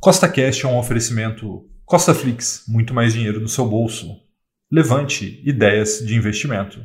Costa Cash é um oferecimento Costa Flix, muito mais dinheiro no seu bolso. Levante ideias de investimento.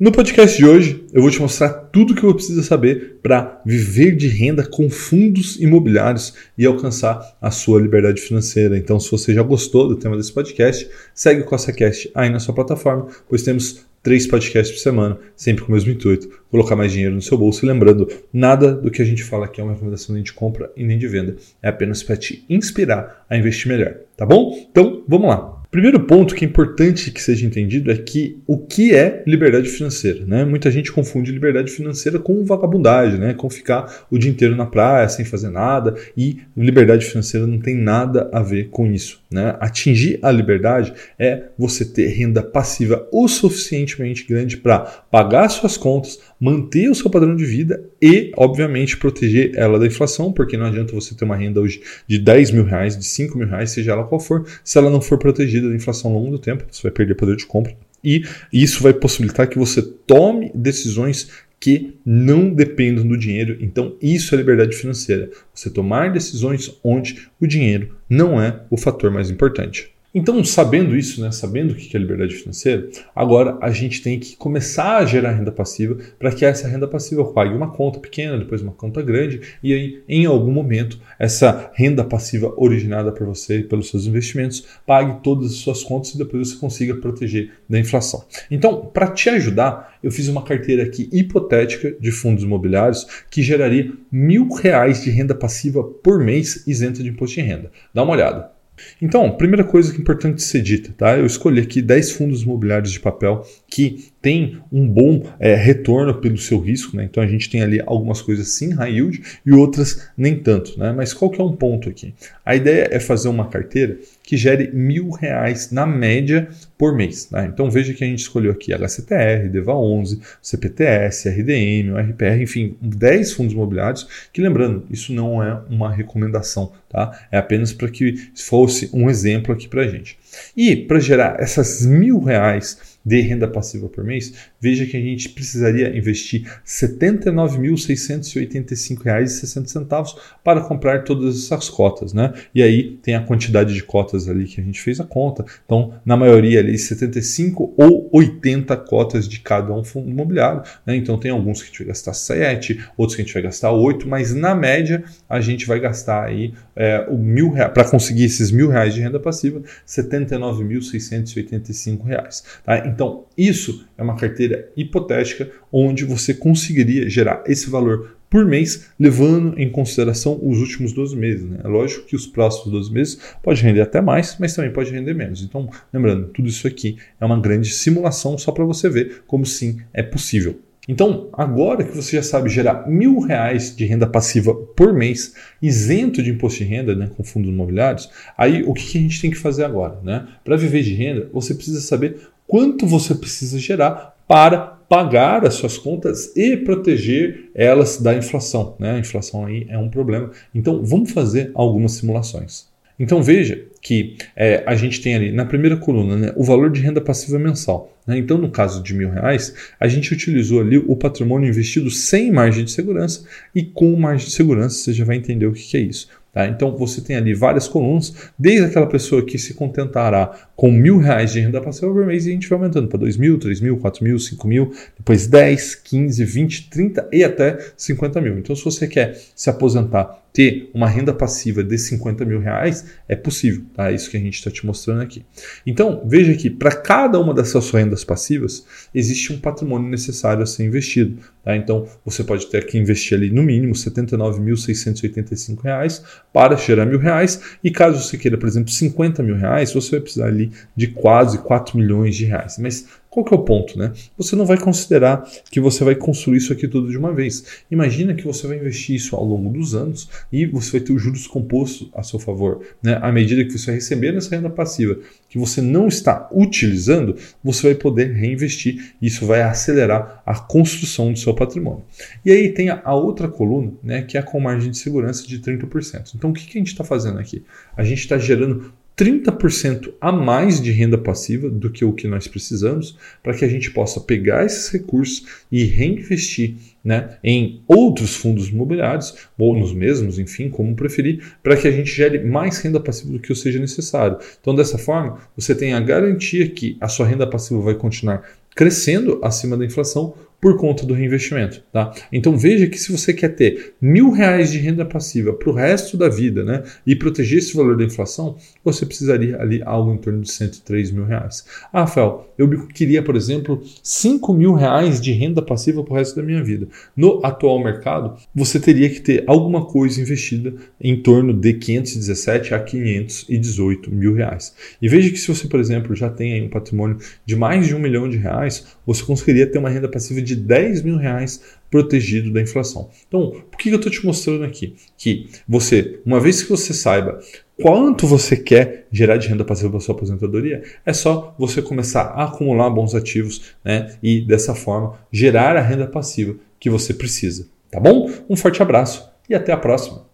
No podcast de hoje, eu vou te mostrar tudo o que eu preciso saber para viver de renda com fundos imobiliários e alcançar a sua liberdade financeira. Então, se você já gostou do tema desse podcast, segue o CostaCast aí na sua plataforma, pois temos três podcasts por semana, sempre com o mesmo intuito, colocar mais dinheiro no seu bolso. E lembrando, nada do que a gente fala aqui é uma recomendação nem de compra e nem de venda, é apenas para te inspirar a investir melhor, tá bom? Então, vamos lá. Primeiro ponto que é importante que seja entendido é que o que é liberdade financeira, né? Muita gente confunde liberdade financeira com vagabundagem, né? Com ficar o dia inteiro na praia sem fazer nada e liberdade financeira não tem nada a ver com isso, né? Atingir a liberdade é você ter renda passiva o suficientemente grande para pagar suas contas, manter o seu padrão de vida e, obviamente, proteger ela da inflação, porque não adianta você ter uma renda hoje de 10 mil reais, de 5 mil reais, seja ela qual for, se ela não for protegida da inflação ao longo do tempo, você vai perder poder de compra. E isso vai possibilitar que você tome decisões que não dependam do dinheiro. Então, isso é liberdade financeira. Você tomar decisões onde o dinheiro não é o fator mais importante. Então, sabendo isso, né, sabendo o que é liberdade financeira, agora a gente tem que começar a gerar renda passiva para que essa renda passiva pague uma conta pequena, depois uma conta grande, e aí, em algum momento, essa renda passiva originada por você e pelos seus investimentos pague todas as suas contas e depois você consiga proteger da inflação. Então, para te ajudar, eu fiz uma carteira aqui hipotética de fundos imobiliários que geraria mil reais de renda passiva por mês isenta de imposto de renda. Dá uma olhada. Então, primeira coisa que é importante ser dita, tá? Eu escolhi aqui 10 fundos imobiliários de papel que têm um bom é, retorno pelo seu risco, né? Então a gente tem ali algumas coisas sim high yield e outras nem tanto, né? Mas qual que é um ponto aqui? A ideia é fazer uma carteira que gere mil reais na média por mês. Né? Então veja que a gente escolheu aqui HCTR, DEVA11, CPTS, RDM, RPR, enfim, 10 fundos imobiliários, que lembrando, isso não é uma recomendação, tá? É apenas para que fosse um exemplo aqui para a gente. E para gerar essas mil reais de renda passiva por mês, veja que a gente precisaria investir R$ 79.685,60 para comprar todas essas cotas, né? E aí tem a quantidade de cotas ali que a gente fez a conta. Então, na maioria ali 75 ou 80 cotas de cada um fundo imobiliário, né? Então tem alguns que a gente vai gastar 7, outros que a gente vai gastar 8, mas na média a gente vai gastar aí é, o mil para conseguir esses mil reais de renda passiva, R$ 79.685. Tá? Então, isso é uma carteira hipotética onde você conseguiria gerar esse valor por mês, levando em consideração os últimos 12 meses. Né? É lógico que os próximos 12 meses pode render até mais, mas também pode render menos. Então, lembrando, tudo isso aqui é uma grande simulação só para você ver como sim é possível. Então, agora que você já sabe gerar mil reais de renda passiva por mês, isento de imposto de renda, né, com fundos imobiliários, aí o que a gente tem que fazer agora? Né? Para viver de renda, você precisa saber quanto você precisa gerar para pagar as suas contas e proteger elas da inflação. Né? A inflação aí é um problema. Então, vamos fazer algumas simulações. Então, veja que é, a gente tem ali na primeira coluna né, o valor de renda passiva mensal. Né? Então, no caso de mil reais, a gente utilizou ali o patrimônio investido sem margem de segurança e com margem de segurança você já vai entender o que, que é isso. Tá? Então você tem ali várias colunas, desde aquela pessoa que se contentará com mil reais de renda passiva por mês e a gente vai aumentando para dois mil, três mil, quatro mil, cinco mil, depois 10, 15, 20, 30 e até 50 mil. Então se você quer se aposentar ter uma renda passiva de 50 mil reais, é possível. Tá? É isso que a gente está te mostrando aqui. Então, veja que para cada uma dessas rendas passivas, existe um patrimônio necessário a ser investido. Tá? Então, você pode ter que investir ali no mínimo R$ 79.685 para gerar mil reais. E caso você queira, por exemplo, 50 mil reais, você vai precisar ali de quase 4 milhões de reais. Mas qual que é o ponto, né? Você não vai considerar que você vai construir isso aqui tudo de uma vez. Imagina que você vai investir isso ao longo dos anos e você vai ter os juros compostos a seu favor, né? À medida que você receber essa renda passiva que você não está utilizando, você vai poder reinvestir e isso vai acelerar a construção do seu patrimônio. E aí tem a outra coluna, né, que é com margem de segurança de 30%. Então o que, que a gente está fazendo aqui? A gente está gerando 30% a mais de renda passiva do que o que nós precisamos para que a gente possa pegar esses recursos e reinvestir né, em outros fundos imobiliários, ou nos mesmos, enfim, como preferir, para que a gente gere mais renda passiva do que o seja necessário. Então, dessa forma, você tem a garantia que a sua renda passiva vai continuar crescendo acima da inflação por conta do reinvestimento. Tá? Então veja que se você quer ter mil reais de renda passiva para o resto da vida né, e proteger esse valor da inflação, você precisaria ali algo em torno de 103 mil reais. Ah, Rafael, eu queria, por exemplo, 5 mil reais de renda passiva para o resto da minha vida. No atual mercado, você teria que ter alguma coisa investida em torno de 517 a 518 mil reais. E veja que se você, por exemplo, já tem um patrimônio de mais de um milhão de reais, você conseguiria ter uma renda passiva de de 10 mil reais protegido da inflação. Então, por que eu estou te mostrando aqui? Que você, uma vez que você saiba quanto você quer gerar de renda passiva para sua aposentadoria, é só você começar a acumular bons ativos né, e dessa forma gerar a renda passiva que você precisa. Tá bom? Um forte abraço e até a próxima!